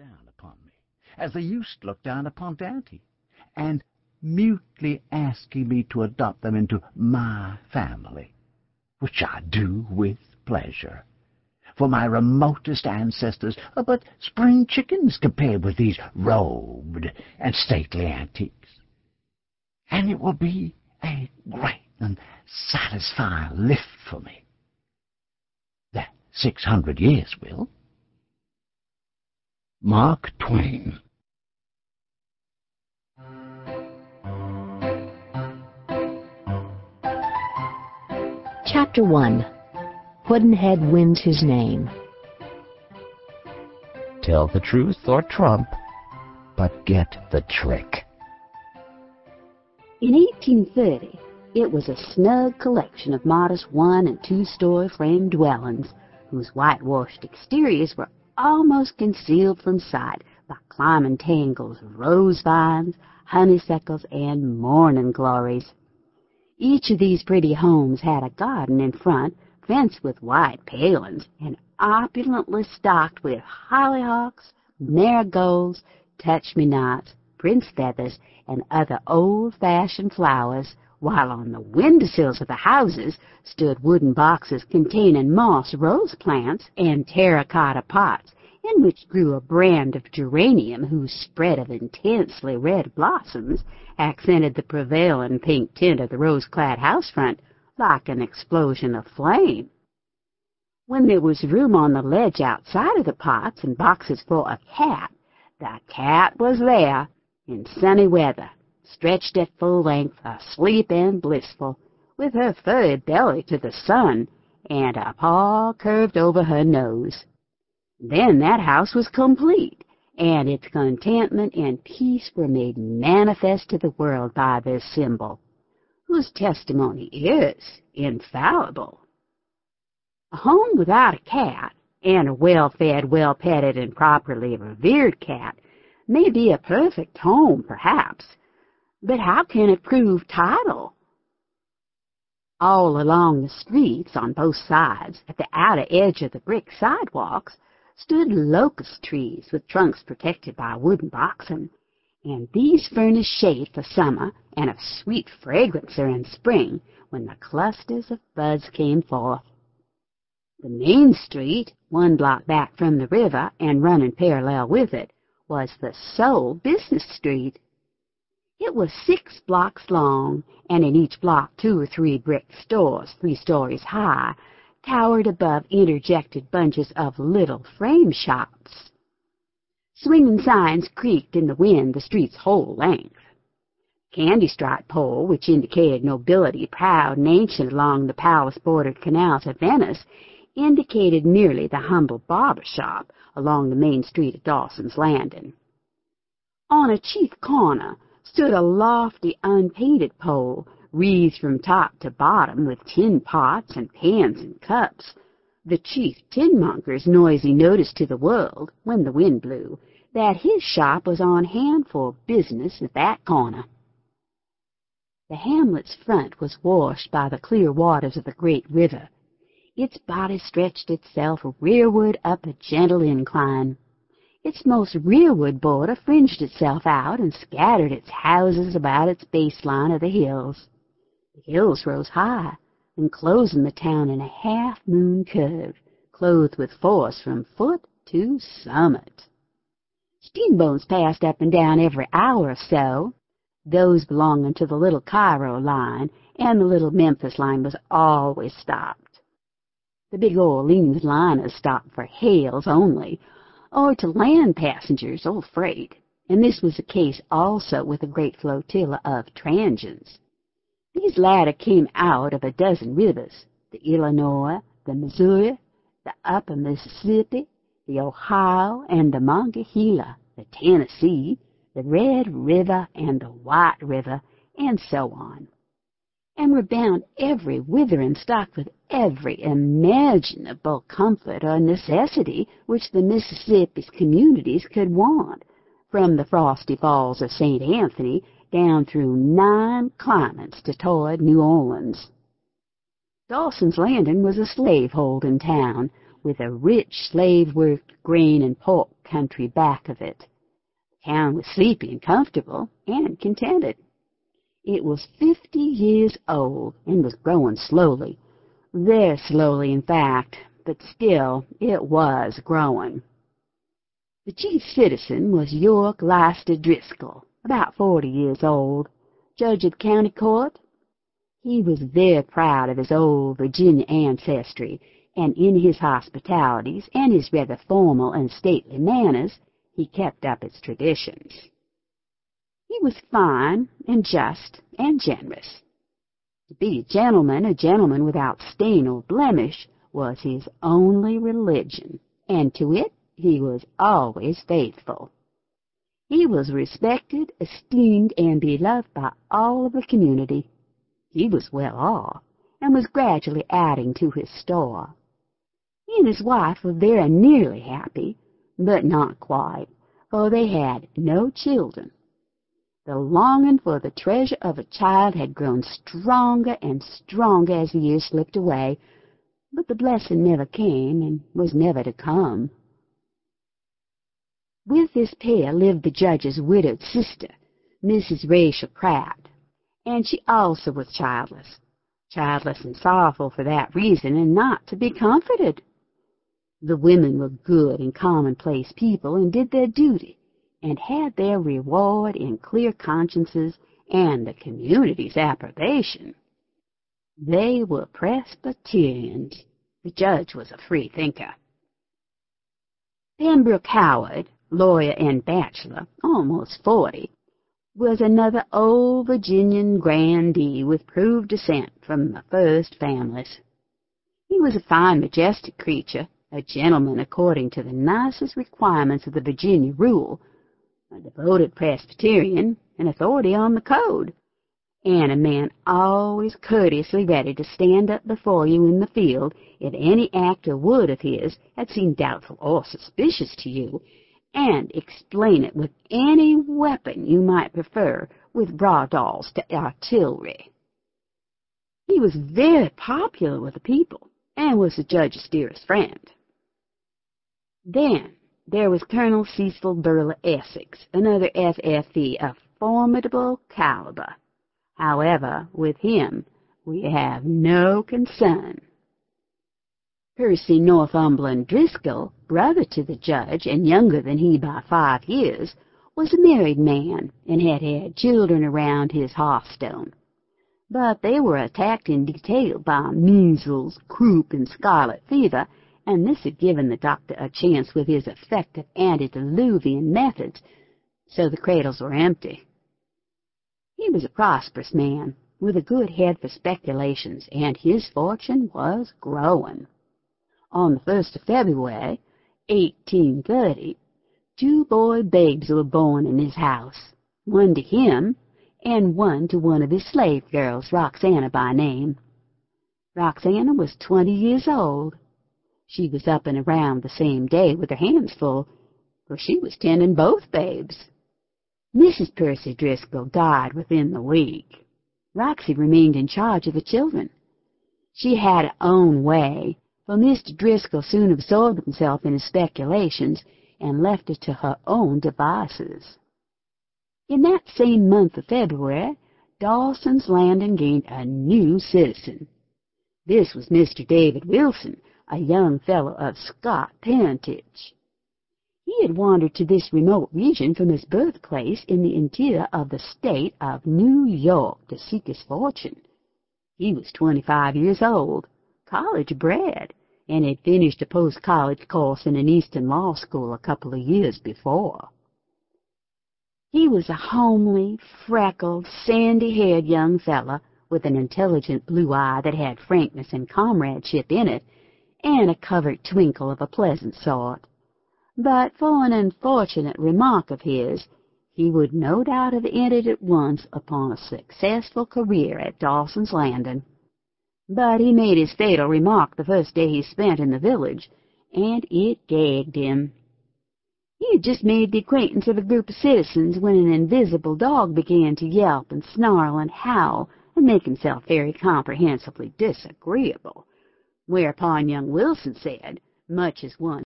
down upon me, as they used to look down upon Dante, and mutely asking me to adopt them into my family, which I do with pleasure. For my remotest ancestors are but spring chickens compared with these robed and stately antiques. And it will be a great and satisfying lift for me. That six hundred years will. Mark Twain. Chapter 1 Pudd'nhead Wins His Name. Tell the truth or trump, but get the trick. In 1830, it was a snug collection of modest one and two-story frame dwellings whose whitewashed exteriors were almost concealed from sight by climbing tangles of rose vines, honeysuckles, and morning glories. Each of these pretty homes had a garden in front, fenced with white palings, and opulently stocked with hollyhocks, marigolds, touch-me-nots, prince feathers, and other old-fashioned flowers, while on the windowsills of the houses stood wooden boxes containing moss rose plants and terracotta pots in which grew a brand of geranium whose spread of intensely red blossoms accented the prevailing pink tint of the rose-clad house front like an explosion of flame. When there was room on the ledge outside of the pots and boxes for a cat, the cat was there in sunny weather, stretched at full length, asleep and blissful, with her furry belly to the sun and a paw curved over her nose. Then that house was complete, and its contentment and peace were made manifest to the world by this symbol, whose testimony is infallible. A home without a cat, and a well-fed, well-petted, and properly revered cat, may be a perfect home, perhaps, but how can it prove title? All along the streets, on both sides, at the outer edge of the brick sidewalks, stood locust trees with trunks protected by wooden boxing, and these furnished shade for summer and a sweet fragrancer in spring when the clusters of buds came forth. The main street, one block back from the river and running parallel with it, was the sole business street. It was six blocks long, and in each block two or three brick stores, three stories high, towered above interjected bunches of little frame shops. Swinging signs creaked in the wind the street's whole length. Candy-striped pole, which indicated nobility proud and ancient along the palace-bordered canals of Venice, indicated merely the humble barber shop along the main street of Dawson's Landing. On a chief corner stood a lofty, unpainted pole wreathed from top to bottom with tin pots and pans and cups. The chief tinmonger's noisy notice to the world, when the wind blew, that his shop was on hand for business at that corner. The hamlet's front was washed by the clear waters of the great river. Its body stretched itself rearward up a gentle incline. Its most rearward border fringed itself out and scattered its houses about its baseline of the hills. The hills rose high, enclosing the town in a half-moon curve, clothed with force from foot to summit. Steamboats passed up and down every hour or so. Those belonging to the Little Cairo line and the Little Memphis line was always stopped. The big Orleans liners stopped for hails only, or to land passengers or freight, and this was the case also with a great flotilla of transients. These latter came out of a dozen rivers, the Illinois, the Missouri, the upper Mississippi, the Ohio, and the Monongahela, the Tennessee, the Red River, and the White River, and so on, and were bound every whither and stocked with every imaginable comfort or necessity which the Mississippi's communities could want, from the frosty falls of St. Anthony down through nine climates to toward New Orleans. Dawson's Landing was a slave-holding town, with a rich slave-worked grain and pork country back of it. The town was sleepy and comfortable and contented. It was fifty years old and was growing slowly, very slowly in fact, but still it was growing. The chief citizen was York Leicester Driscoll, about forty years old, judge of the county court. He was very proud of his old Virginia ancestry, and in his hospitalities and his rather formal and stately manners he kept up its traditions. He was fine and just and generous. To be a gentleman, a gentleman without stain or blemish, was his only religion, and to it he was always faithful. He was respected, esteemed, and beloved by all of the community. He was well off, and was gradually adding to his store. He and his wife were very nearly happy, but not quite, for they had no children. The longing for the treasure of a child had grown stronger and stronger as the years slipped away, but the blessing never came and was never to come. With this pair lived the judge's widowed sister, Mrs. Rachel Pratt, and she also was childless, childless and sorrowful for that reason, and not to be comforted. The women were good and commonplace people and did their duty, and had their reward in clear consciences and the community's approbation. They were Presbyterians. The judge was a free thinker. Pembroke Howard, lawyer and bachelor, almost forty, was another old Virginian grandee with proved descent from the first families. He was a fine, majestic creature, a gentleman according to the nicest requirements of the Virginia rule, a devoted Presbyterian, an authority on the code, and a man always courteously ready to stand up before you in the field if any act or word of his had seemed doubtful or suspicious to you, and explain it with any weapon you might prefer with bradawls to artillery. He was very popular with the people, and was the judge's dearest friend. Then there was Colonel Cecil Burleigh Essex, another FFV of formidable caliber. However, with him we have no concern. Percy Northumberland Driscoll, brother to the judge and younger than he by five years, was a married man and had had children around his hearthstone. But they were attacked in detail by measles, croup, and scarlet fever, and this had given the doctor a chance with his effective antediluvian methods, so the cradles were empty. He was a prosperous man, with a good head for speculations, and his fortune was growing on the 1st of February, 1830, two boy babes were born in his house, one to him and one to one of his slave girls, Roxana by name. Roxana was twenty years old. She was up and around the same day with her hands full, for she was tending both babes. Mrs. Percy Driscoll died within the week. Roxy remained in charge of the children. She had her own way, Mr. Driscoll soon absorbed himself in his speculations and left her to her own devices. In that same month of February, Dawson's Landing gained a new citizen. This was Mr. David Wilson, a young fellow of Scott parentage. He had wandered to this remote region from his birthplace in the interior of the state of New York to seek his fortune. He was twenty-five years old, college bred, and had finished a post-college course in an Eastern law school a couple of years before. He was a homely, freckled, sandy-haired young fellow with an intelligent blue eye that had frankness and comradeship in it, and a covert twinkle of a pleasant sort. But for an unfortunate remark of his, he would no doubt have entered at once upon a successful career at Dawson's Landing. But he made his fatal remark the first day he spent in the village, and it gagged him. He had just made the acquaintance of a group of citizens when an invisible dog began to yelp and snarl and howl and make himself very comprehensively disagreeable, whereupon young Wilson said, much as one